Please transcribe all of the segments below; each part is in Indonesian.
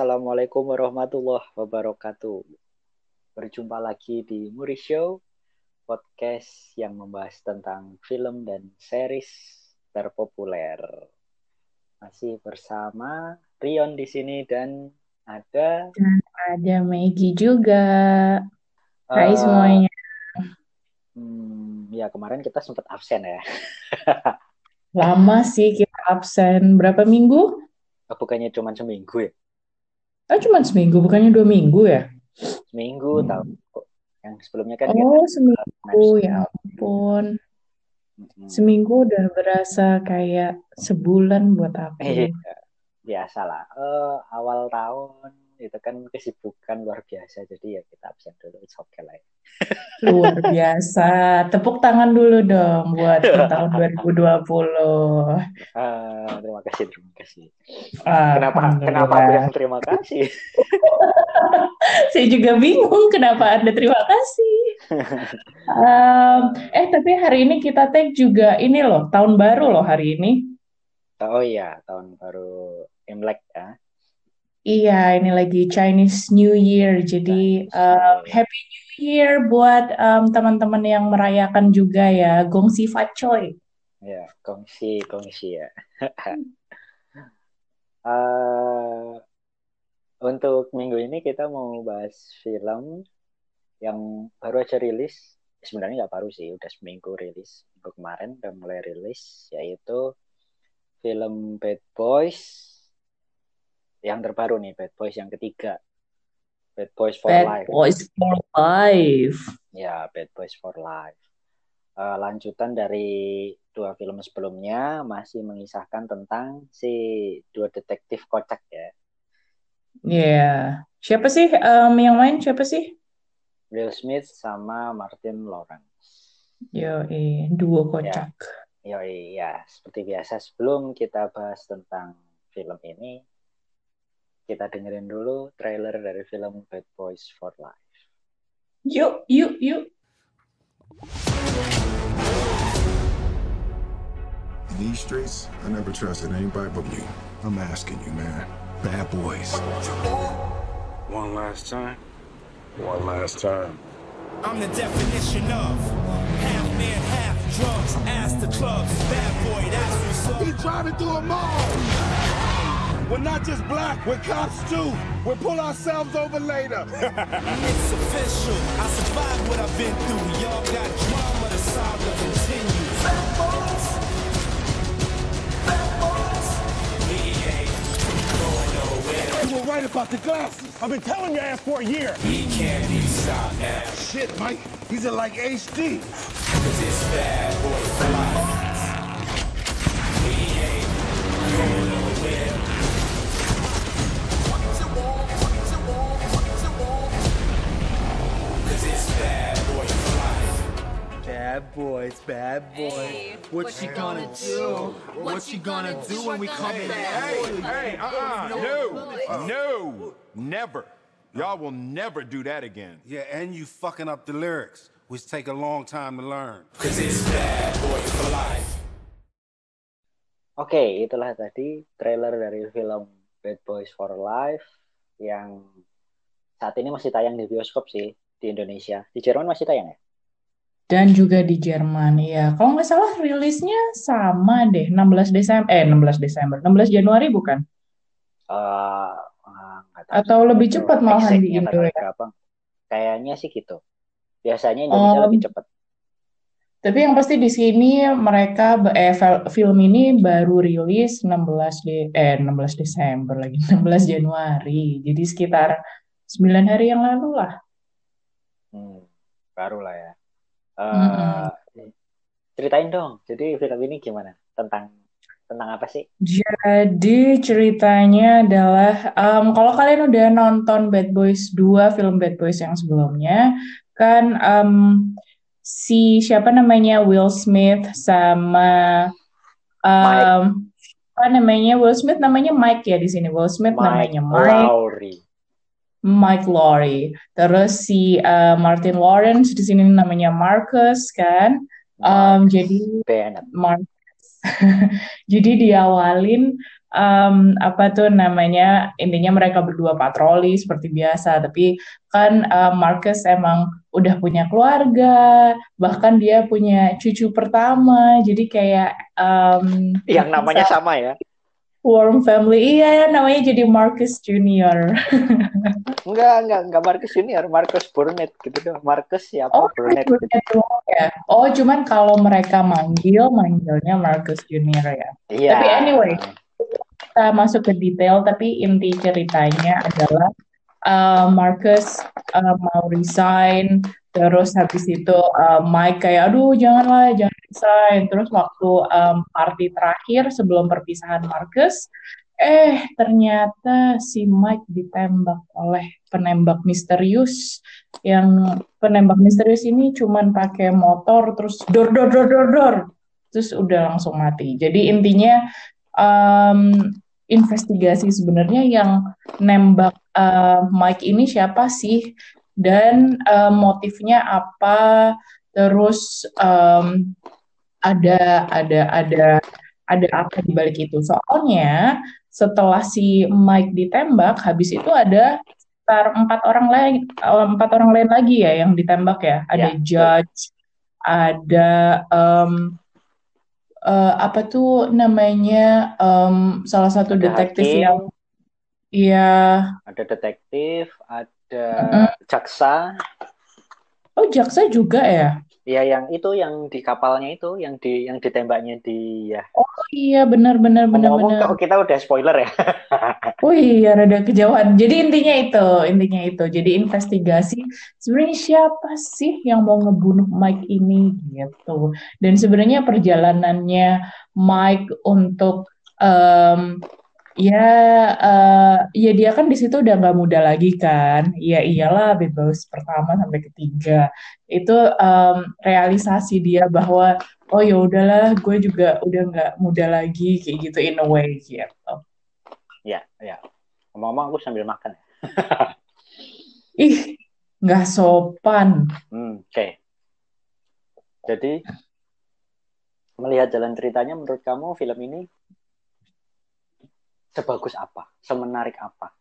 Assalamualaikum warahmatullahi wabarakatuh. Berjumpa lagi di Muri Show, podcast yang membahas tentang film dan series terpopuler. Masih bersama Rion di sini dan ada Dan ada Maggie juga. Hai eh, semuanya. hmm, ya kemarin kita sempat absen ya. Lama sih kita absen. Berapa minggu? Oh, bukannya cuma seminggu ya? Oh, cuma seminggu, bukannya dua minggu ya? Seminggu tahu. Yang sebelumnya kan Oh, eh, seminggu. Ya ampun. Mm-mm. Seminggu udah berasa kayak sebulan buat aku. Iya, biasa lah. Eh, awal tahun itu kan kesibukan luar biasa, jadi ya kita absen dulu, it's okay lah. ya. Luar biasa. Tepuk tangan dulu dong buat tahun 2020. Ah, terima kasih, terima kasih. Kenapa, kenapa aku yang terima kasih? Saya juga bingung kenapa Anda terima kasih. Em, eh, tapi hari ini kita tag juga ini loh, tahun baru loh hari ini. Oh iya, tahun baru Imlek ya. Iya, ini lagi Chinese New Year. Jadi, Year. Happy New Year buat em, teman-teman yang merayakan juga ya. Gongsi Fat Choi. Ya, kongsi, kongsi ya. Eh, untuk minggu ini kita mau bahas film yang baru aja rilis. Sebenarnya nggak baru sih, udah seminggu rilis. Minggu kemarin udah mulai rilis, yaitu film Bad Boys yang terbaru nih, Bad Boys yang ketiga. Bad Boys for Bad Life. Boys for Life. Ya, Bad Boys for Life. Eh, lanjutan dari dua film sebelumnya masih mengisahkan tentang si dua detektif kocak ya. Iya. Siapa sih em, yang main? Siapa sih? Will Smith sama Martin Lawrence. Yo, duo kocak. Yoi, ya, seperti biasa sebelum kita bahas tentang film ini, kita dengerin dulu trailer dari film Bad Boys for Life. Yuk, yuk, yuk. In these streets, I never trusted anybody but you. I'm asking you, man. Bad boys. One last time. One last time. I'm the definition of half man, half drugs. Ask the clubs, bad boy, that's what's up. He tried to do them all. We're not just black, we're cops too. We'll pull ourselves over later. It's official. I survived what I've been through. Y'all got drama, the saga continues. Bad boys, bad boys. We ain't going nowhere. you were right about the glasses. I've been telling your ass for a year. We can't be stopped now. Shit, Mike. These are like HD. Cause it's bad boy for life. Bad boys, bad boys. what she gonna do? What she gonna do when we come in? Hey, uh-uh. No. No. Never. Y'all will never do that again. Yeah, and you fucking up the lyrics, which take a long time to learn. Cause it's bad boy for life. Oke, itulah tadi trailer dari film Bad Boys for Life yang saat ini masih tayang di bioskop sih di Indonesia. Di Jerman masih tayang ya? Dan juga di Jerman, ya. Kalau nggak salah rilisnya sama deh, 16 Desember, eh 16 Desember, 16 Januari bukan? Eh, eh, nggak tahu Atau lebih cepat malahan di Indo ya. berapa. Kayaknya sih gitu. Biasanya Indonesia Om, lebih cepat. tapi yang pasti di sini mereka eh film ini baru rilis 16 de eh 16 Desember lagi, 16 Januari. Jadi sekitar 9 hari yang lalu lah. Hmm, baru lah ya. Eh, ceritain dong. Jadi film ini gimana? Tentang tentang apa sih? Jadi ceritanya adalah em, kalau kalian udah nonton Bad Boys 2 film Bad Boys yang sebelumnya kan em, si siapa namanya Will Smith sama Mike, em, apa namanya Will Smith namanya Mike ya di sini Will Smith Mike namanya Mike Lowry. Mike Lowry terus si eh, Martin Lawrence di sini namanya Marcus kan? Marcus. jadi Bennett. Marcus. Jadi diawalin um, apa tuh namanya intinya mereka berdua patroli seperti biasa. Tapi kan uh, Marcus emang udah punya keluarga bahkan dia punya cucu pertama. Jadi kayak um, Yang namanya sama ya. Warm family iya namanya jadi Marcus Junior Enggak, enggak, enggak Marcus Junior, Marcus Burnett gitu dong. Marcus siapa? Oh, Burnett. Junior doang ya. Oh, cuman kalau mereka manggil, manggilnya Marcus Junior ya. Iya. Tapi anyway, kita masuk ke detail, tapi inti ceritanya adalah uh, Marcus uh, mau resign, terus habis itu uh, Mike kayak, aduh janganlah, jangan resign. Terus waktu um, party terakhir sebelum perpisahan Marcus, eh ternyata si Mike ditembak oleh penembak misterius yang penembak misterius ini cuman pakai motor terus dor dor dor dor dor terus udah langsung mati. Jadi intinya um, investigasi sebenarnya yang nembak uh, Mike ini siapa sih dan uh, motifnya apa? Terus um, ada ada ada ada apa di balik itu? Soalnya setelah si Mike ditembak habis itu ada sekitar empat orang lain empat orang lain lagi ya yang ditembak ya. Ada Ya, judge ada um, uh, apa tuh namanya um, salah satu detektif hakim. yang ya Ada detektif, ada Mm-mm. jaksa. oh jaksa juga ya Ya yang itu yang di kapalnya itu, yang di yang ditembaknya di ya. oh iya benar benar benar benar kok kita udah spoiler ya. Oh iya, rada kejauhan. Jadi intinya itu, intinya itu. Jadi investigasi sebenarnya siapa sih yang mau ngebunuh Mike ini gitu. Dan sebenarnya perjalanannya Mike untuk em, ya eh, ya dia kan di situ udah nggak muda lagi kan. Ya iyalah Boys pertama sampai ketiga. Itu em, realisasi dia bahwa oh ya udahlah, gue juga udah nggak muda lagi kayak gitu in a way gitu. ya, ya. Ngomong-ngomong aku sambil makan. Ih, nggak sopan. Hmm, oke. Jadi melihat jalan ceritanya menurut kamu film ini sebagus apa? Semenarik apa?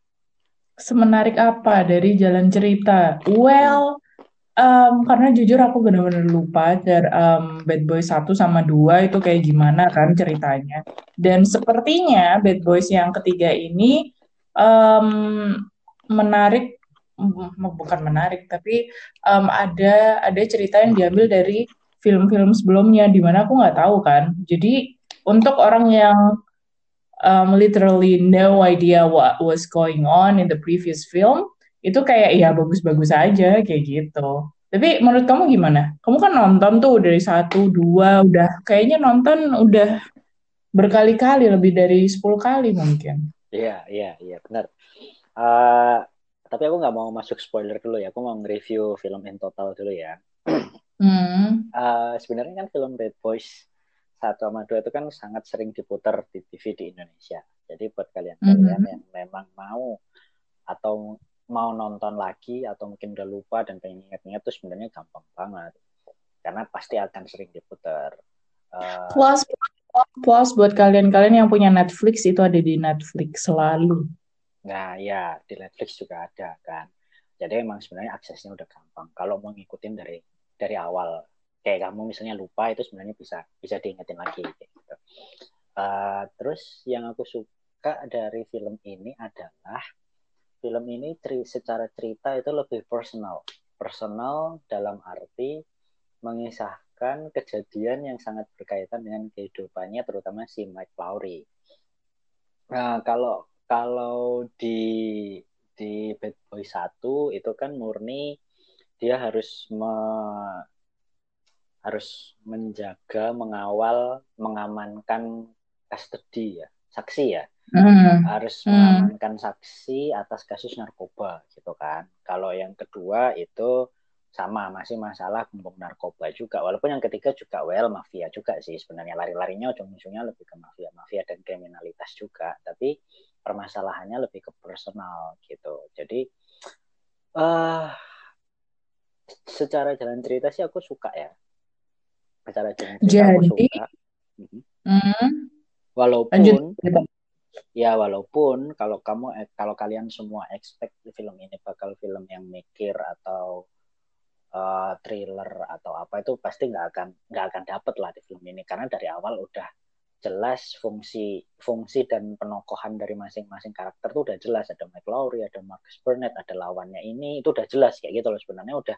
Semenarik apa dari jalan cerita? Well, em, karena jujur aku benar-benar lupa dari em, Bad Boys 1 sama 2 itu kayak gimana kan ceritanya. Dan sepertinya Bad Boys yang ketiga ini em, menarik, bukan menarik, tapi em, ada ada cerita yang diambil dari film-film sebelumnya, di mana aku nggak tahu kan. Jadi untuk orang yang um, literally no idea what was going on in the previous film, itu kayak ya bagus-bagus aja kayak gitu. Tapi menurut kamu gimana? Kamu kan nonton tuh dari satu, dua, udah kayaknya nonton udah berkali-kali, lebih dari 10 kali mungkin. Iya, iya, iya, benar. Eh, tapi aku nggak mau masuk spoiler dulu ya. Aku mau nge-review film in total dulu ya. Hmm, Eh, sebenarnya kan film Bad Boys 1 sama 2 itu kan sangat sering diputar di TV di Indonesia. Jadi buat kalian-kalian Mhm. yang memang mau atau mau nonton lagi atau mungkin udah lupa dan pengen ingat-ingat itu sebenarnya gampang banget. Karena pasti akan sering diputar. Eh, Plus, plus buat kalian-kalian yang punya Netflix itu ada di Netflix selalu. Nah, ya di Netflix juga ada kan. Jadi emang sebenarnya aksesnya udah gampang. Kalau mau ngikutin dari dari awal, kayak kamu misalnya lupa itu sebenarnya bisa bisa diingetin lagi gitu. Eh, terus yang aku suka dari film ini adalah film ini ceri- secara cerita itu lebih personal. Personal dalam arti mengisahkan kejadian yang sangat berkaitan dengan kehidupannya terutama si Mike Lowry. Nah, kalau kalau di di Bad Boy 1 itu kan murni dia harus me- harus menjaga, mengawal, mengamankan custody ya, saksi ya. Hmm, Harus hmm. mengamankan saksi atas kasus narkoba gitu kan. Kalau yang kedua itu sama masih masalah gembong narkoba juga. Walaupun yang ketiga juga well mafia juga sih sebenarnya lari-larinya ujung-ujungnya lebih ke mafia, mafia dan kriminalitas juga. Tapi permasalahannya lebih ke personal gitu. Jadi eh secara jalan cerita sih aku suka ya. Jalan cerita Jadi, suka. Mhm. hmm, Walaupun lanjut. Gitu. ya walaupun kalau kamu eh, kalau kalian semua expect film ini bakal film yang mikir atau uh, thriller atau apa itu pasti nggak akan nggak akan dapet lah di film ini karena dari awal udah jelas fungsi fungsi dan penokohan dari masing-masing karakter tuh udah jelas ada Mike Lowry ada Marcus Burnett ada lawannya ini itu udah jelas kayak gitu loh sebenarnya udah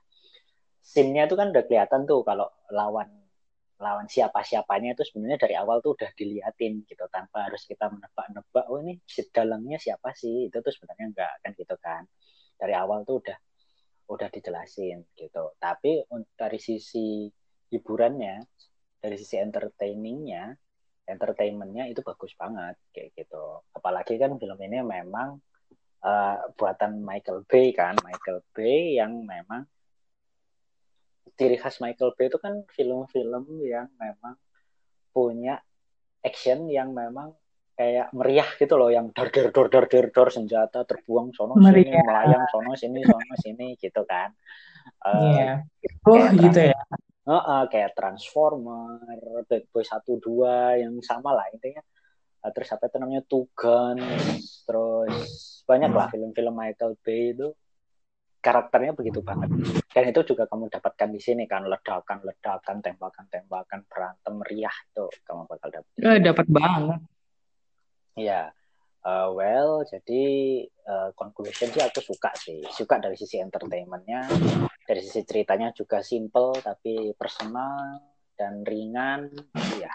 scene-nya itu kan udah kelihatan tuh kalau lawan lawan siapa-siapanya itu sebenarnya dari awal tuh udah diliatin gitu tanpa harus kita menebak-nebak oh ini dalangnya siapa sih? Itu tuh sebenarnya enggak kan gitu kan. Dari awal tuh udah udah dijelasin gitu. Tapi dari sisi hiburannya dari sisi entertainingnya entertainmentnya itu bagus banget kayak gitu. Apalagi kan film ini memang uh, buatan Michael Bay kan Michael Bay yang memang ciri khas Michael Bay itu kan film-film yang memang punya action yang memang kayak meriah gitu loh yang dor dor dor dor dor dor senjata terbuang sono meriah. sini melayang sono sini sono sini gitu kan uh, yeah. oh gitu ya uh, uh, kayak Transformer Bad Boy satu dua yang sama lah intinya uh, terus apa itu namanya Tugan terus banyak lah hmm. film-film Michael Bay itu karakternya begitu banget. Dan itu juga kamu dapatkan di sini kan ledakan ledakan tembakan tembakan berantem meriah itu kamu bakal dapat eh, dapat banget. Ya uh, well jadi uh, conclusion sih aku suka sih. Suka dari sisi entertainmentnya dari sisi ceritanya juga simple tapi personal dan ringan ya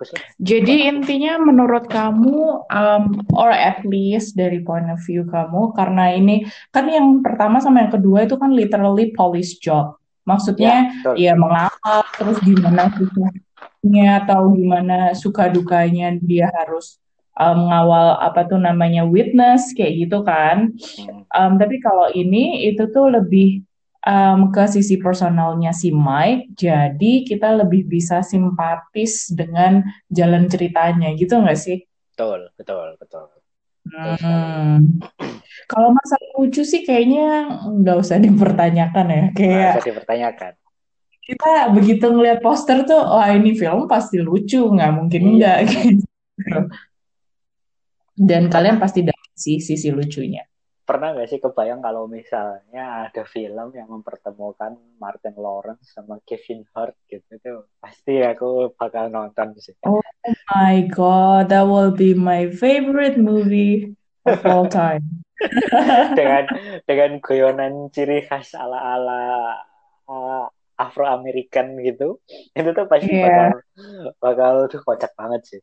bagus lah. Jadi intinya menurut kamu um, or at least dari point of view kamu karena ini kan yang pertama sama yang kedua itu kan literally police job. Maksudnya ya, ya mengawal terus gimana susahnya atau gimana suka dukanya dia harus um, mengawal apa tuh namanya witness kayak gitu kan. Um, tapi kalau ini itu tuh lebih um, ke sisi personalnya si Mike, jadi kita lebih bisa simpatis dengan jalan ceritanya, gitu nggak sih? Betul, betul, betul. Hmm. Kalau masa lucu sih kayaknya nggak usah dipertanyakan ya, kayak. Nggak usah dipertanyakan. Kita begitu ngeliat poster tuh, wah oh, ini film pasti lucu, nggak mungkin iya. nggak gitu. Dan kalian pasti dapat sih sisi lucunya pernah gak sih kebayang kalau misalnya ada film yang mempertemukan Martin Lawrence sama Kevin Hart gitu itu pasti aku bakal nonton sih. Oh my god, that will be my favorite movie of all time. dengan dengan guyonan ciri khas ala ala uh, Afro American gitu, itu tuh pasti yeah. bakal bakal tuh kocak banget sih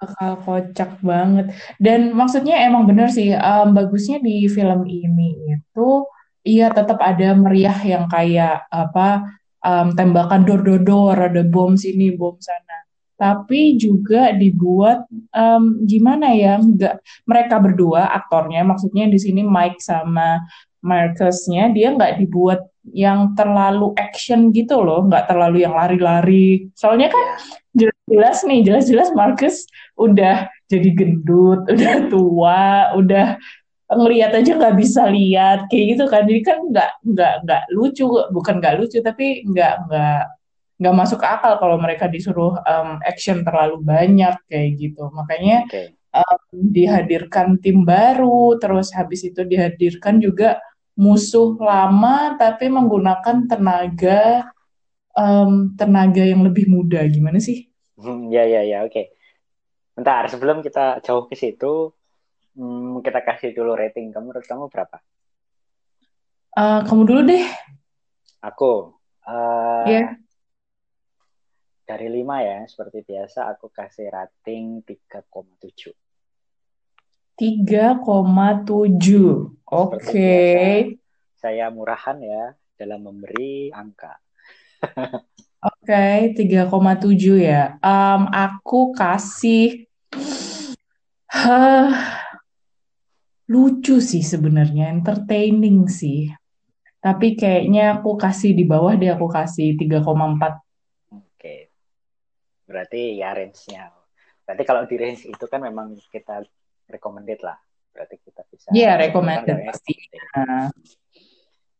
bakal kocak banget. Dan maksudnya emang bener sih, um, bagusnya di film ini itu iya tetap ada meriah yang kayak apa um, tembakan dor-dor-dor, ada bom sini, bom sana. Tapi juga dibuat um, gimana ya? Enggak mereka berdua aktornya, maksudnya di sini Mike sama Marcusnya dia nggak dibuat yang terlalu action gitu loh, nggak terlalu yang lari-lari. Soalnya kan jelas-jelas nih, jelas-jelas Marcus udah jadi gendut, udah tua, udah ngelihat aja nggak bisa lihat kayak gitu kan. Jadi kan nggak nggak nggak lucu, bukan nggak lucu tapi nggak nggak nggak masuk akal kalau mereka disuruh um, action terlalu banyak kayak gitu. Makanya okay. um, dihadirkan tim baru, terus habis itu dihadirkan juga musuh lama tapi menggunakan tenaga um, tenaga yang lebih muda gimana sih? Hmm, ya ya ya oke. Okay. Bentar sebelum kita jauh ke situ hmm, kita kasih dulu rating kamu menurut kamu berapa? Uh, kamu dulu deh. Aku. Uh, yeah. Dari lima ya seperti biasa aku kasih rating 3,7. 3,7. Oke. Okay. Saya murahan ya dalam memberi angka. Oke, okay, 3,7 ya. Um, aku kasih huh, lucu sih sebenarnya, entertaining sih. Tapi kayaknya aku kasih di bawah deh, aku kasih 3,4. Oke. Berarti ya range-nya. Berarti kalau di range itu kan memang kita recommended lah berarti kita bisa iya yeah, recommended pasti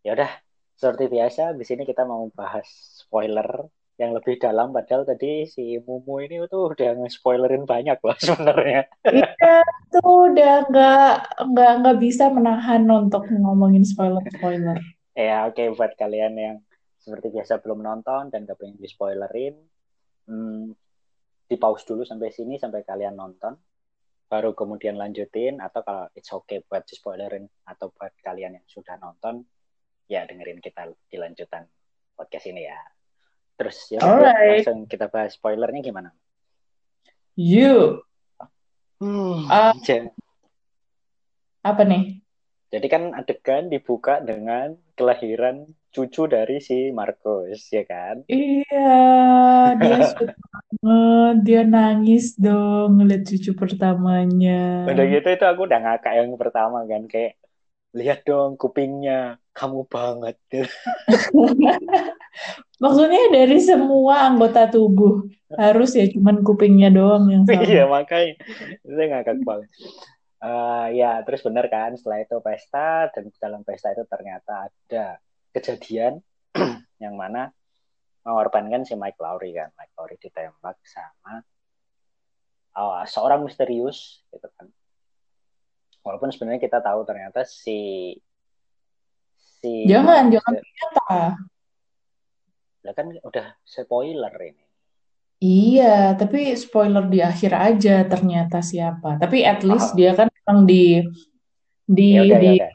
ya udah seperti biasa di sini kita mau bahas spoiler yang lebih dalam padahal tadi si Mumu ini tuh udah nge-spoilerin banyak loh sebenarnya. Iya, tuh udah nggak nggak nggak bisa menahan untuk ngomongin spoiler-spoiler. Ya oke buat kalian yang seperti biasa belum nonton dan gak pengen di spoilerin, hmm, di pause dulu sampai sini sampai kalian nonton, baru kemudian lanjutin atau kalau it's okay buat di spoilerin atau buat kalian yang sudah nonton, ya dengerin kita di lanjutan podcast ini ya. Terus ya Alright. langsung kita bahas spoilernya gimana? You, Hmm, ja- apa nih? Jadi kan adegan dibuka dengan kelahiran cucu dari si Marcos, ya kan? Iya, dia banget, dia nangis dong ngeliat cucu pertamanya. Udah gitu itu aku udah ngakak yang pertama kan kayak lihat dong kupingnya kamu banget. Maksudnya dari semua anggota tubuh harus ya cuman kupingnya doang yang sama. Iya makanya saya ngakak banget. Eh, ya terus bener kan setelah itu pesta dan dalam pesta itu ternyata ada kejadian yang mana mengorbankan si Mike Lowry kan Mike Lowry ditembak sama oh, seorang misterius gitu kan walaupun sebenarnya kita tahu ternyata si si Jangan, jangan ternyata. Lah kan udah spoiler ini Iya, tapi spoiler di akhir aja ternyata siapa. Tapi at least Ah. dia kan memang di di ya udah ya di udah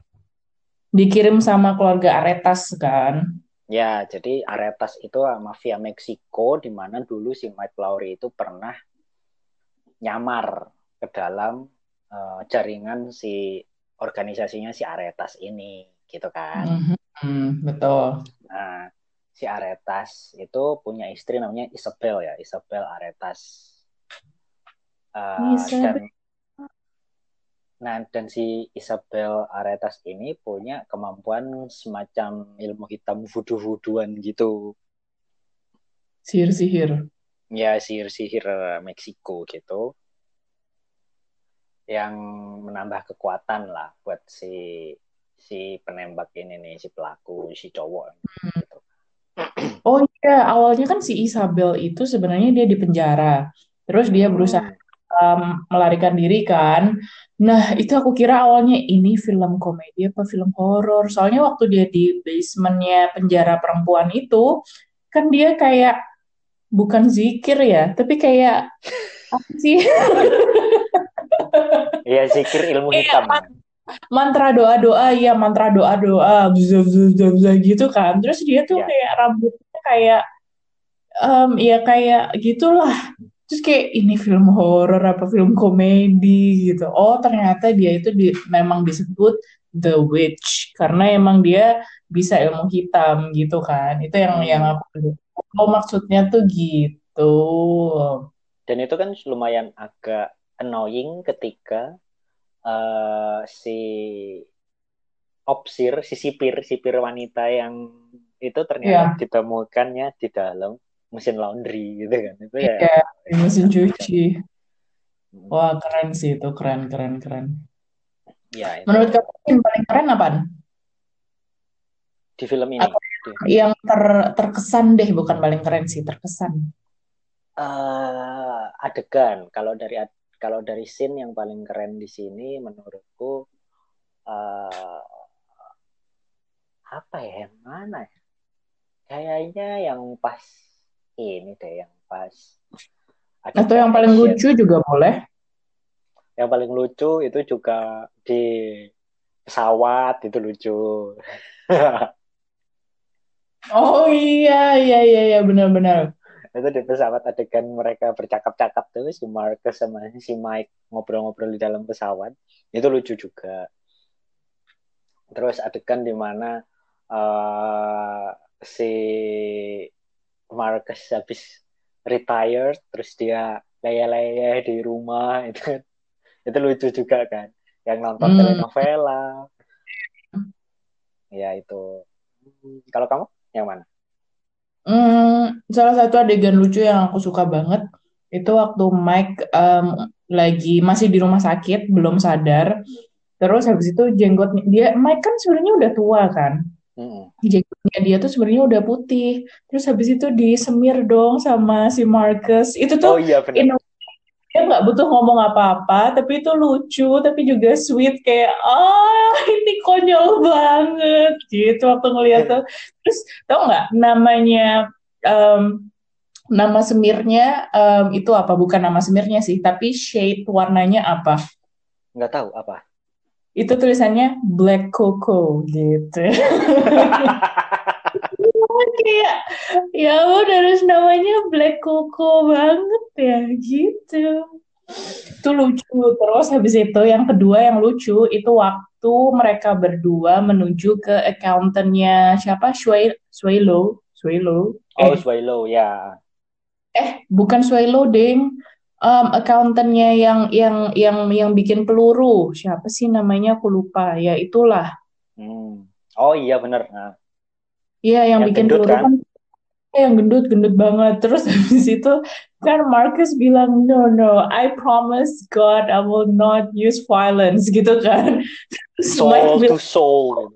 dikirim sama keluarga Aretas kan. Ya, jadi Aretas itu mafia Meksiko di mana dulu si Mike Lowry itu pernah nyamar ke dalam eh, jaringan si organisasinya si Aretas ini, gitu kan. Mhm, betul. Nah, si Aretas itu punya istri namanya Isabel ya, Isabel Aretas. Eh, Isabel. dan nah dan si Isabel Aretas ini punya kemampuan semacam ilmu hitam voodoo-voodooan gitu. Sihir-sihir. ya sihir-sihir Meksiko gitu yang menambah kekuatan lah buat si si penembak ini nih si pelaku si cowok gitu. Oh iya, awalnya kan si Isabel itu sebenarnya dia di penjara. Terus dia berusaha um, melarikan diri kan. Nah, itu aku kira awalnya ini film komedi apa film horor. Soalnya waktu dia di basementnya penjara perempuan itu, kan dia kayak bukan zikir ya, tapi kayak apa sih? Iya zikir ilmu Kayak hitam man- mantra doa-doa ya mantra bzz, bzz, gitu kan terus dia tuh Ya. kayak rambutnya kayak em, ya kayak gitulah. Terus kayak ini film horor apa film komedi? gitu. Oh ternyata dia itu di, memang disebut the witch. Karena emang dia bisa ilmu hitam gitu kan. Itu yang Hmm. yang aku oh maksudnya tuh gitu. Dan itu kan lumayan agak annoying ketika eh, si opsir si sipir sipir wanita yang itu ternyata Iya. ditemukannya di dalam mesin laundry gitu kan. Itu ya. Iya, di mesin cuci. Hmm. wah keren sih itu. Keren keren keren. Ya itu. Menurut kamu yang paling keren apaan? di film ini? Apa Yang ter, terkesan deh, bukan paling keren sih, terkesan. eh adegan. Kalau dari kalau dari scene yang paling keren di sini menurutku eh apa ya yang mana ya kayaknya yang pas ini deh yang pas Atau yang paling lucu juga boleh. yang paling lucu itu juga di pesawat itu lucu Oh iya, iya, iya, iya, benar-benar. itu di pesawat adegan mereka bercakap-cakap tuh si Marcus sama si Mike ngobrol-ngobrol di dalam pesawat itu lucu juga terus adegan di mana eh, si Marcus habis retired terus dia leye-leye di rumah itu itu lucu juga kan yang nonton Hmm. telenovela ya itu kalau kamu yang mana Hmm, salah satu adegan lucu yang aku suka banget itu waktu Mike em, lagi masih di rumah sakit, belum sadar. Terus habis itu jenggotnya dia Mike kan sebenarnya udah tua kan. Mm-mm. Jagungnya dia tuh sebenarnya udah putih. Terus habis itu disemir dong sama si Marcus. Itu Oh tuh iya benar. in a way, dia nggak butuh ngomong apa-apa, tapi itu lucu, tapi juga sweet kayak ah ini konyol banget gitu waktu ngeliat tuh. Terus tau nggak namanya em, nama semirnya em, itu apa? Bukan nama semirnya sih, tapi shade warnanya apa? Nggak tahu apa. Itu tulisannya Black Cocoa gitu. kayak ya ampun harus namanya Black Coco banget ya gitu. Itu lucu terus habis itu yang kedua yang lucu itu waktu mereka berdua menuju ke accountantnya siapa? Shui Suelo Suelo Oh eh. Swallow ya. eh bukan Suelo ding Em, accountantnya yang yang yang yang bikin peluru. Siapa sih namanya? Aku lupa. Ya itulah. Hmm. Oh iya benar. Nah, Iya yang yang bikin gendut peluru kan? kan? Yang gendut gendut banget. Terus habis itu kan Marcus bilang no no I promise God I will not use violence. Gitu kan. Soul to soul.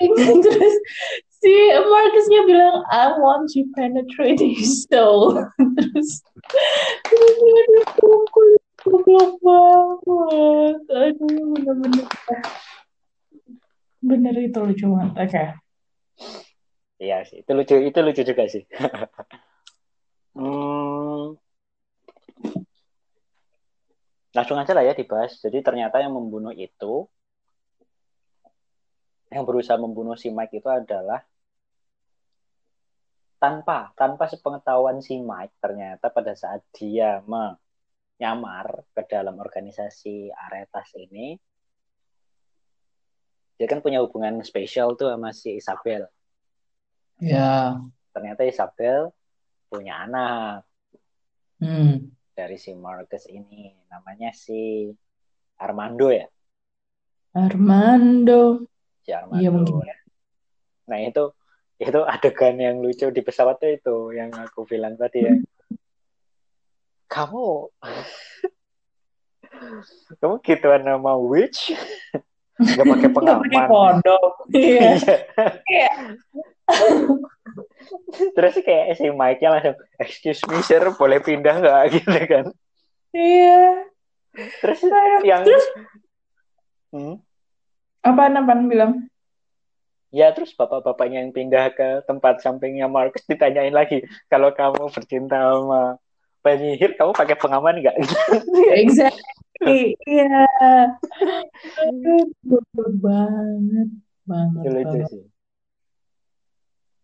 terus si Marcusnya bilang I want to penetrate his soul. Terus dia dipukul goblok banget. Aduh bener-bener. Bener itu lucu banget. Oke. Iya sih, itu lucu, itu lucu juga sih. Hmm, langsung aja lah ya dibahas. Jadi ternyata yang membunuh itu, yang berusaha membunuh si Mike itu adalah tanpa tanpa sepengetahuan si Mike ternyata pada saat dia menyamar ke dalam organisasi Aretas ini, dia kan punya hubungan spesial tuh sama si Isabel. ya Ternyata Isabel punya anak hmm dari si Marcus ini, namanya si Armando ya, Armando si Iya, Armando. mungkin. Nah itu itu adegan yang lucu di pesawat tuh itu yang aku bilang tadi ya. Kamu kamu gituan nama witch nggak pakai Nggak pakai pengaman. kondom iya Iya. Terus kayak si Mike-nya langsung, excuse me sir, boleh pindah nggak gitu kan? iya Terus yang terus Hmm? apaan apaan bilang Ya terus bapak-bapaknya yang pindah ke tempat sampingnya Marcus ditanyain lagi, kalau kamu bercinta sama penyihir, kamu pakai pengaman nggak? exactly iya banget banget Itu lucu banget sih.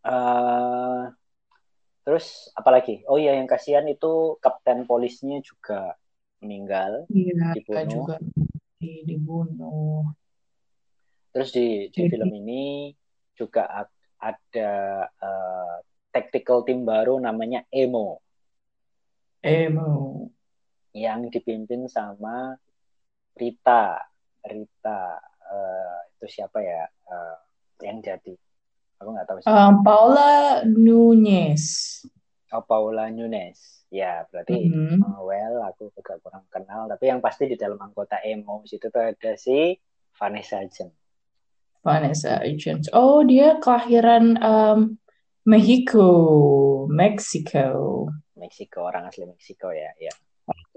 Eh, terus apalagi? Oh iya yang kasihan itu kapten polisnya juga meninggal, iya dibunuh. juga di- dibunuh Terus di di Jadi- film ini juga ada eh, tactical team baru namanya Emo emo yang dipimpin sama Rita. Rita eh, itu siapa ya? Eh, yang jadi? Aku nggak tahu sih. Um, Paula Nunez Oh, Paula Nunes. Ya, berarti Mhm. uh, well aku juga kurang kenal. Tapi yang pasti di dalam anggota emo situ tuh ada si Vanessa Hudgens. Vanessa Hudgens oh dia kelahiran um, Mexico Mexico Meksiko, orang asli Meksiko ya. ya.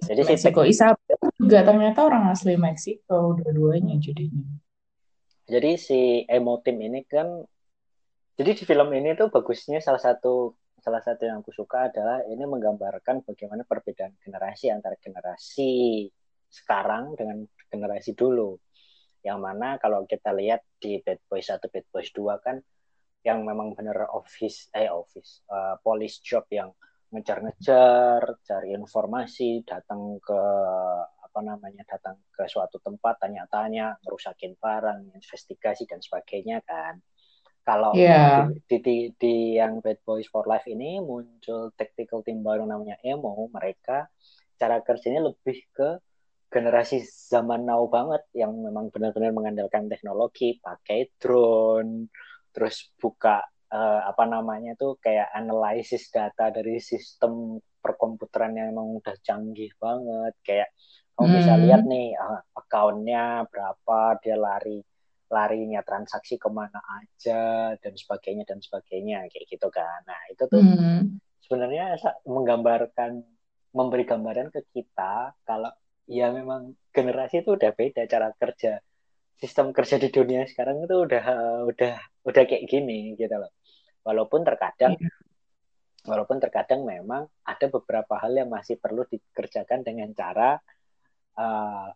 Jadi si Meksiko Isabel juga ternyata orang asli Meksiko dua-duanya jadinya jadi si emo team ini kan jadi di film ini tuh bagusnya salah satu salah satu yang aku suka adalah ini menggambarkan bagaimana perbedaan generasi antara generasi sekarang dengan generasi dulu. Yang mana kalau kita lihat di Bad Boys 1 Bad Boys 2 kan yang memang bener office eh office eh, police job yang ngejar-ngejar, cari informasi, datang ke apa namanya, datang ke suatu tempat, tanya-tanya, ngerusakin barang, investigasi dan sebagainya kan. Kalau Iya. di, di, di yang Bad Boys for Life ini muncul tactical team baru namanya Emo, mereka cara kerjanya lebih ke generasi zaman now banget yang memang benar-benar mengandalkan teknologi, pakai drone, terus buka eh, apa namanya tuh kayak analisis data dari sistem perkomputeran yang emang udah canggih banget, kayak kamu bisa Hmm. lihat nih eh, account-nya berapa dia lari larinya transaksi ke mana aja dan sebagainya dan sebagainya kayak gitu kan nah itu tuh Hmm. sebenarnya menggambarkan memberi gambaran ke kita kalau ya memang generasi itu udah beda cara kerja sistem kerja di dunia sekarang itu udah udah udah kayak gini gitu loh. Walaupun terkadang Iya. walaupun terkadang memang ada beberapa hal yang masih perlu dikerjakan dengan cara eh,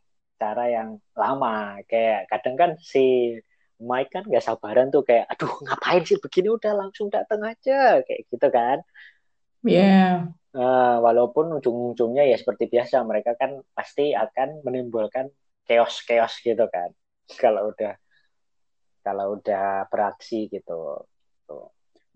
cara yang lama. Kayak kadang kan si Mike kan gak sabaran tuh kayak aduh ngapain sih begini? Udah langsung datang aja. Kayak gitu kan. Ya, Eh, walaupun ujung-ujungnya ya seperti biasa mereka kan pasti akan menimbulkan chaos-chaos gitu kan. Kalau udah kalau udah beraksi gitu.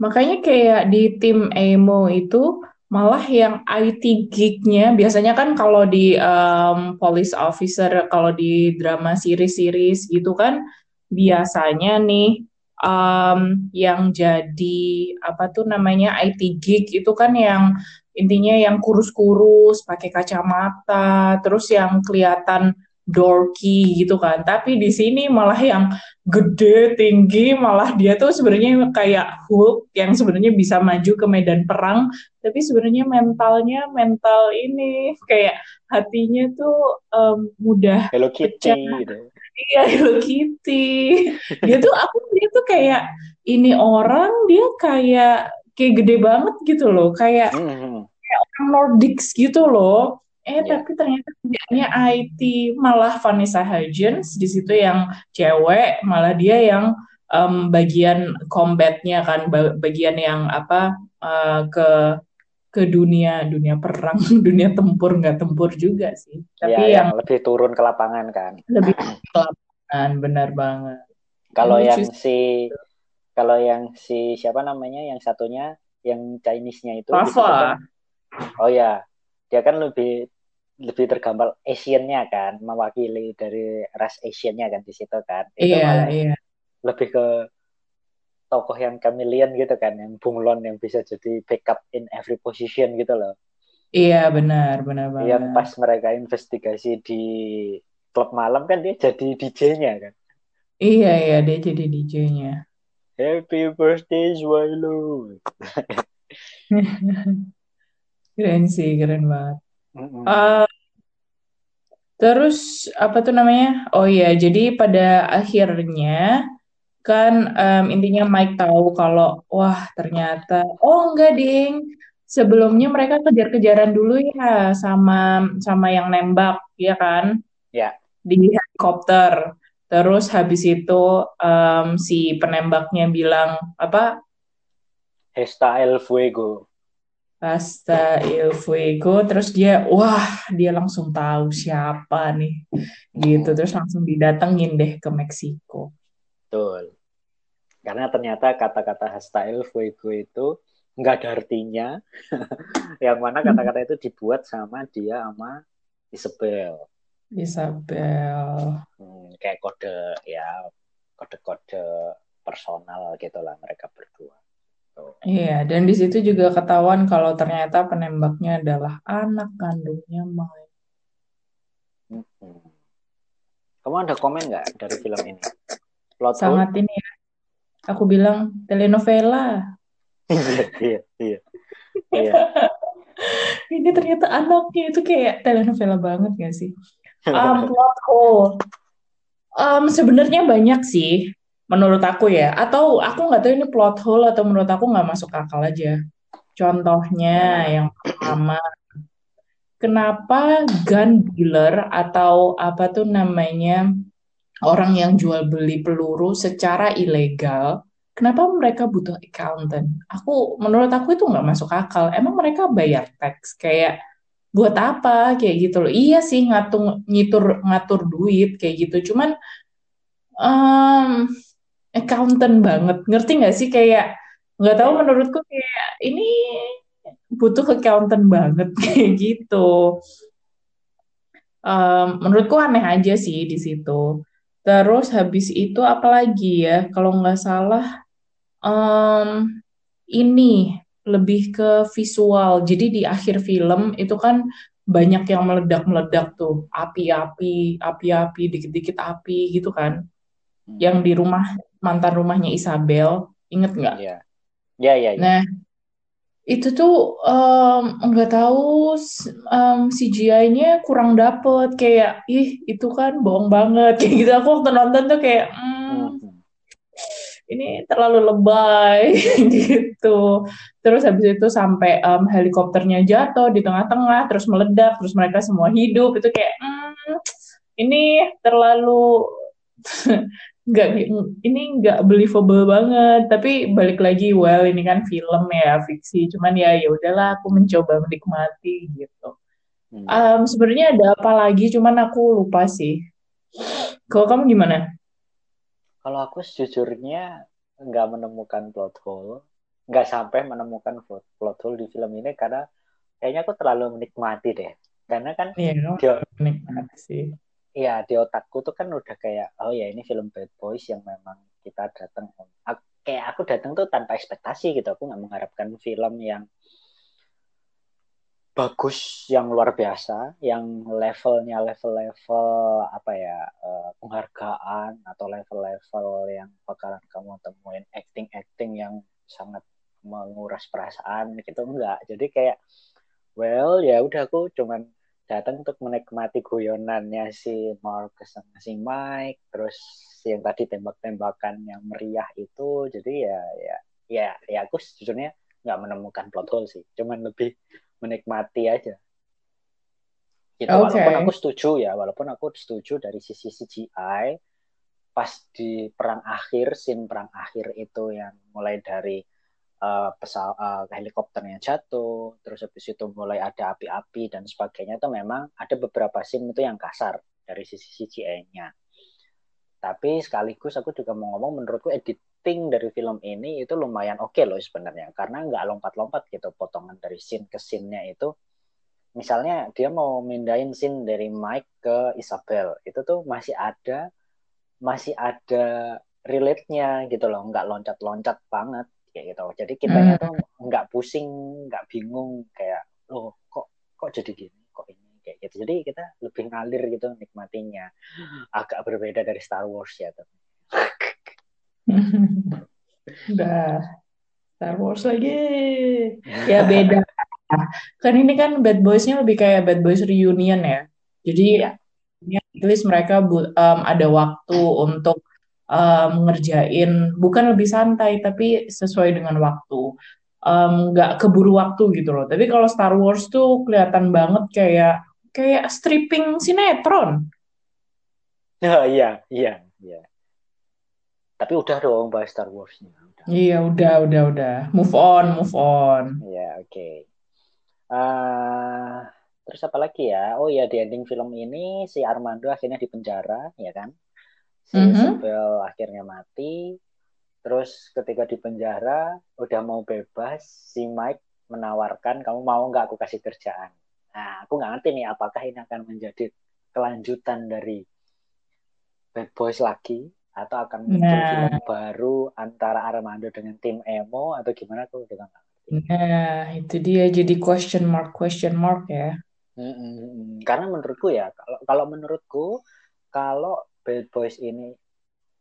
Makanya kayak di tim Emo itu malah yang IT geek-nya biasanya kan kalau di em, police officer kalau di drama series-series gitu kan biasanya nih em, yang jadi apa tuh namanya IT geek itu kan yang intinya yang kurus-kurus pakai kacamata terus yang kelihatan dorky gitu kan. Tapi di sini malah yang gede tinggi malah dia tuh sebenarnya kayak Hulk yang sebenarnya bisa maju ke medan perang tapi sebenarnya mentalnya mental ini kayak hatinya tuh em, mudah Hello Kitty gitu. Iya Hello Kitty. Dia tuh aku dia tuh kayak ini orang dia kayak kayak gede banget gitu loh kayak Mhm. orang Nordics gitu loh. Eh Ya. tapi ternyata kerjanya IT malah Vanessa Hudgens di situ yang cewek malah dia yang em, bagian combatnya kan ba- bagian yang apa eh, ke ke dunia dunia perang dunia tempur nggak tempur juga sih tapi ya yang yang lebih turun ke lapangan kan lebih ke lapangan benar banget kalau Yang si kalau yang si siapa namanya yang satunya yang Chinese-nya itu Rafa kan oh ya dia kan lebih lebih tergambar Asian-nya kan mewakili dari ras Asian-nya kan di situ kan. Itu iya malah iya. lebih ke tokoh yang chameleon gitu kan yang bunglon yang bisa jadi backup in every position gitu loh. Iya benar benar yang banget. pas mereka investigasi di klub malam kan dia jadi DJ-nya kan. Iya iya dia jadi DJ-nya Happy birthday Zwilo keren sih keren banget Mm-mm. Eh, terus apa tuh namanya? Oh iya, jadi pada akhirnya kan em, intinya Mike tahu kalau wah ternyata oh enggak ding. Sebelumnya mereka kejar-kejaran dulu ya sama sama yang nembak, ya kan? ya Di helikopter. Terus habis itu em, si penembaknya bilang apa? Hesta El Fuego Hasta el fuego. Terus dia wah, dia langsung tahu siapa nih. gitu terus langsung didatengin deh ke Meksiko betul karena ternyata kata-kata Hesta El Fuego itu nggak ada artinya yang mana kata-kata itu dibuat sama dia sama Isabel Isabel. Hmm, kayak kode ya kode-kode personal gitulah mereka berdua. Iya dan di situ juga ketahuan kalau ternyata penembaknya adalah anak kandungnya Mike Mm-mm. kamu ada komen nggak dari film ini? Plot hole? Sangat ini ya. Aku bilang telenovela. Iya iya iya. Iya ini ternyata anaknya. Itu kayak telenovela banget gak sih um, plot hole Um, sebenarnya banyak sih menurut aku ya. Atau aku nggak tahu ini plot hole atau menurut aku nggak masuk akal aja. Contohnya yang pertama kenapa gun dealer atau apa tuh namanya orang yang jual beli peluru secara ilegal kenapa mereka butuh accountant? Aku menurut aku itu nggak masuk akal. Emang mereka bayar tax? Kayak buat apa kayak gitu loh. Iya sih ngatur ngitur ngatur duit kayak gitu. Cuman em, accountant banget. Ngerti nggak sih? Kayak nggak tahu menurutku kayak ini butuh accountant banget kayak gitu. Em, menurutku aneh aja sih di situ. Terus habis itu apalagi ya? Kalau nggak salah em, ini lebih ke visual. Jadi di akhir film itu kan banyak yang meledak-meledak tuh, api-api, api-api, dikit-dikit api gitu kan. yang di rumah mantan rumahnya Isabel, inget nggak? Iya. Ya, ya, ya. Nah, itu tuh nggak tahu s- em, CGI-nya kurang dapet kayak ih itu kan bohong banget kayak gitu aku waktu nonton tuh kayak hmm, Mhm. Ini terlalu lebay gitu. Terus habis itu sampai em, helikopternya jatuh di tengah-tengah, terus meledak, terus mereka semua hidup. Itu kayak hmm, ini terlalu nggak ini nggak believable banget. Tapi balik lagi, well ini kan film ya fiksi. Cuman ya ya udahlah, aku mencoba menikmati gitu. Em, sebenarnya ada apa lagi? Cuman aku lupa sih. Kalau kamu gimana? Kalau aku sejujurnya nggak menemukan plot hole, nggak sampai menemukan plot plot hole di film ini karena kayaknya aku terlalu menikmati deh. Karena kan Iya, kamu di, menikmati sih. ya di otakku tuh kan udah kayak oh ya ini film Bad Boys yang memang kita datang aku- kayak aku datang tuh tanpa ekspektasi gitu. Aku nggak mengharapkan film yang bagus yang luar biasa, yang levelnya level-level apa ya eh, penghargaan atau level-level yang bakalan kamu temuin acting-acting yang sangat menguras perasaan gitu enggak. Jadi kayak well ya udah aku cuman datang untuk menikmati guyonannya si Marcus sama si Mike, terus yang tadi tembak-tembakan yang meriah itu, jadi ya ya ya ya aku sejujurnya nggak menemukan plot hole sih, cuman lebih menikmati aja. Gitu, Oke. walaupun aku setuju ya, walaupun aku setuju dari sisi CGI, pas di perang akhir, scene perang akhir itu yang mulai dari uh, pesawat uh, helikopternya jatuh, terus habis itu mulai ada api-api dan sebagainya itu memang ada beberapa scene itu yang kasar dari sisi CGI-nya. Tapi sekaligus aku juga mau ngomong menurutku editing dari film ini itu lumayan oke loh sebenarnya karena nggak lompat-lompat gitu potongan dari scene ke scene-nya itu. Misalnya dia mau mindahin scene dari Mike ke Isabel itu tuh masih ada masih ada relate-nya gitu loh, nggak loncat-loncat banget kayak gitu. Jadi kitanya Hmm. tuh nggak pusing, nggak bingung kayak loh kok kok jadi gini, kok ini kayak gitu. Jadi kita lebih ngalir gitu nikmatinya. Agak berbeda dari Star Wars ya. Tapi. Udah Star Wars lagi. Ya beda. Kan ini kan Bad Boys-nya lebih kayak Bad Boys reunion ya. Jadi Ya. ya, at least mereka em, ada waktu untuk em, ngerjain bukan lebih santai tapi sesuai dengan waktu. Em, nggak keburu waktu gitu loh. Tapi kalau Star Wars tuh kelihatan banget kayak kayak stripping sinetron. Nah, iya, iya, iya. Tapi udah dong bahas Star Wars-nya. Udah. Iya, udah, udah, udah. Move on, move on. Ya, oke. Eh, terus apa lagi ya? Oh ya, di ending film ini si Armando akhirnya dipenjara, ya kan? Si Mhm. Isabel akhirnya mati. Terus ketika di penjara, udah mau bebas, si Mike menawarkan, kamu mau nggak aku kasih kerjaan? Nah, aku nggak ngerti nih, apakah ini akan menjadi kelanjutan dari Bad Boys lagi, atau akan muncul Nah. film baru antara Armando dengan tim emo, atau gimana aku juga nggak ngerti. Nah, itu dia jadi question mark, question mark ya. Mm-mm. Karena menurutku ya, kalau kalau menurutku, kalau Bad Boys ini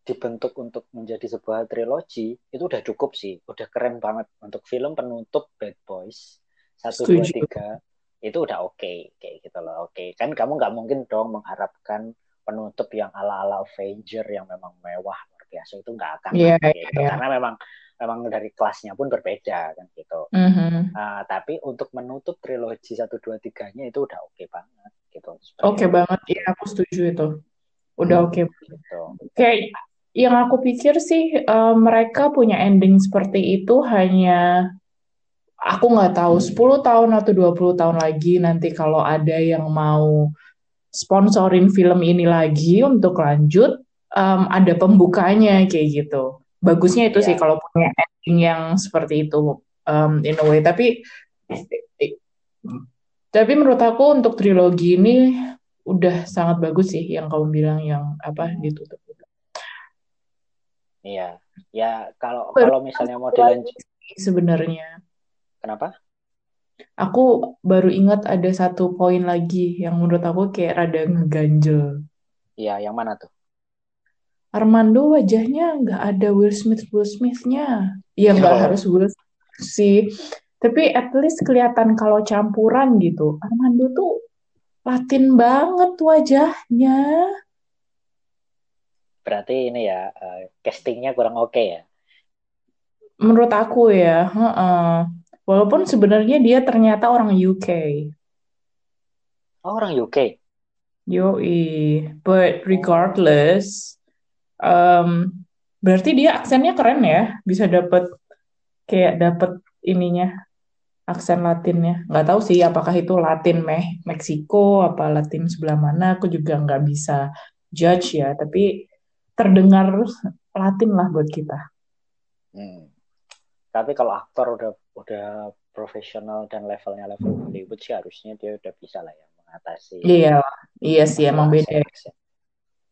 dibentuk untuk menjadi sebuah trilogi, itu udah cukup sih, udah keren banget untuk film penutup Bad Boys satu dua tiga itu udah oke kayak gitu loh, oke kan kamu nggak mungkin dong mengharapkan penutup yang ala-ala Avenger yang memang mewah luar biasa itu nggak akan ada gitu. iya. karena memang memang dari kelasnya pun berbeda kan gitu. Mhm. Nah, tapi untuk menutup trilogi satu dua tiganya itu udah oke banget gitu. Oke banget, iya aku setuju itu. Udah oke. Gitu. Kayak yang aku pikir sih eh, mereka punya ending seperti itu hanya aku nggak tahu 10 tahun atau 20 tahun lagi nanti kalau ada yang mau sponsorin film ini lagi untuk lanjut em, ada pembukanya kayak gitu. Bagusnya itu sih Iya. kalau punya ending yang seperti itu em, in a way. Tapi tapi menurut aku untuk trilogi ini udah sangat bagus sih yang kamu bilang yang apa ditutup. Iya. Ya kalau kalau misalnya mau dilanjut Sebenarnya kenapa? Aku baru ingat ada satu poin lagi yang menurut aku kayak rada ngeganjel. Iya, yang mana tuh? Armando wajahnya nggak ada Will Smith Will Smithnya. Ya nggak Oh. harus Will Smith sih. Tapi at least kelihatan kalau campuran gitu. Armando tuh Latin banget wajahnya. Berarti ini ya eh, castingnya kurang oke ya. Menurut aku ya, heeh. Walaupun sebenarnya dia ternyata orang UK. Oh, orang UK. Yoi, but regardless, um, berarti dia aksennya keren ya, bisa dapet kayak dapet ininya aksen Latinnya. Nggak tahu sih apakah itu Latin meh Meksiko apa Latin sebelah mana, aku juga nggak bisa judge ya, tapi terdengar Latin lah buat kita. Hmm. Tapi kalau aktor udah udah profesional dan levelnya level Hollywood sih harusnya dia udah bisa lah ya mengatasi Iya, iya sih emang beda. aksen-aksen.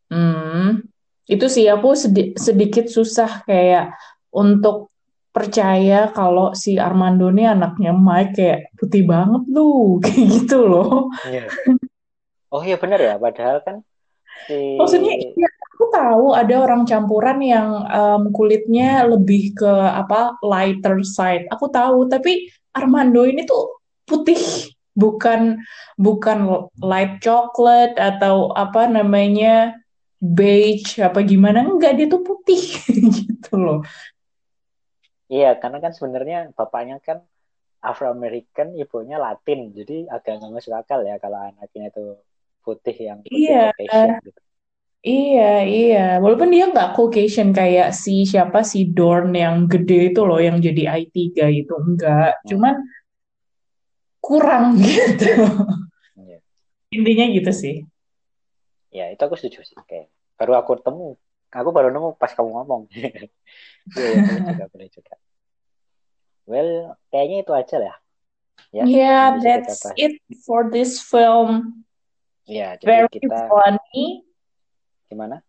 Hmm, itu sih aku sedi- sedikit susah kayak untuk percaya kalau si Armando ini anaknya Mike kayak putih banget lu kayak gitu loh. Iya. Oh iya benar ya, padahal kan si Maksudnya ya, aku tahu ada orang campuran yang em, kulitnya lebih ke apa lighter side. Aku tahu, tapi Armando ini tuh putih, bukan bukan light chocolate atau apa namanya beige apa gimana enggak dia tuh putih gitu loh. iya karena kan sebenarnya bapaknya kan Afro American, ibunya Latin, jadi agak nggak masuk akal ya kalau anaknya itu putih yang putih Iya, Caucasian gitu. Iya, iya. Walaupun dia nggak Caucasian kayak si siapa si Dorn yang gede itu loh yang jadi IT guy itu enggak. Hmm. Cuman kurang gitu. Iya. Intinya gitu sih. Ya itu aku setuju sih. Kayak baru aku temu, aku baru nemu pas kamu ngomong. Iya, iya, boleh juga, boleh juga. Well, kayaknya itu aja lah. Ya, Yeah, kita that's it for this film. Ya, jadi Very kita funny. Gimana?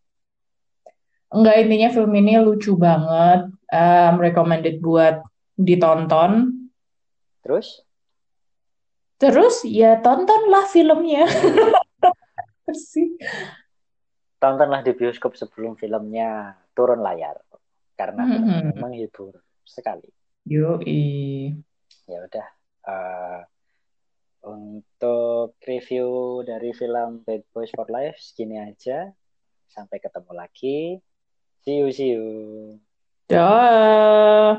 Enggak, intinya film ini lucu banget. Um, recommended buat ditonton. Terus? Terus ya tontonlah filmnya. tontonlah di bioskop sebelum filmnya turun layar karena filmnya Mhm. menghibur sekali. Yoi. Ya udah eh, untuk review dari film Bad Boys for Life segini aja. Sampai ketemu lagi. See you, see you. Dah.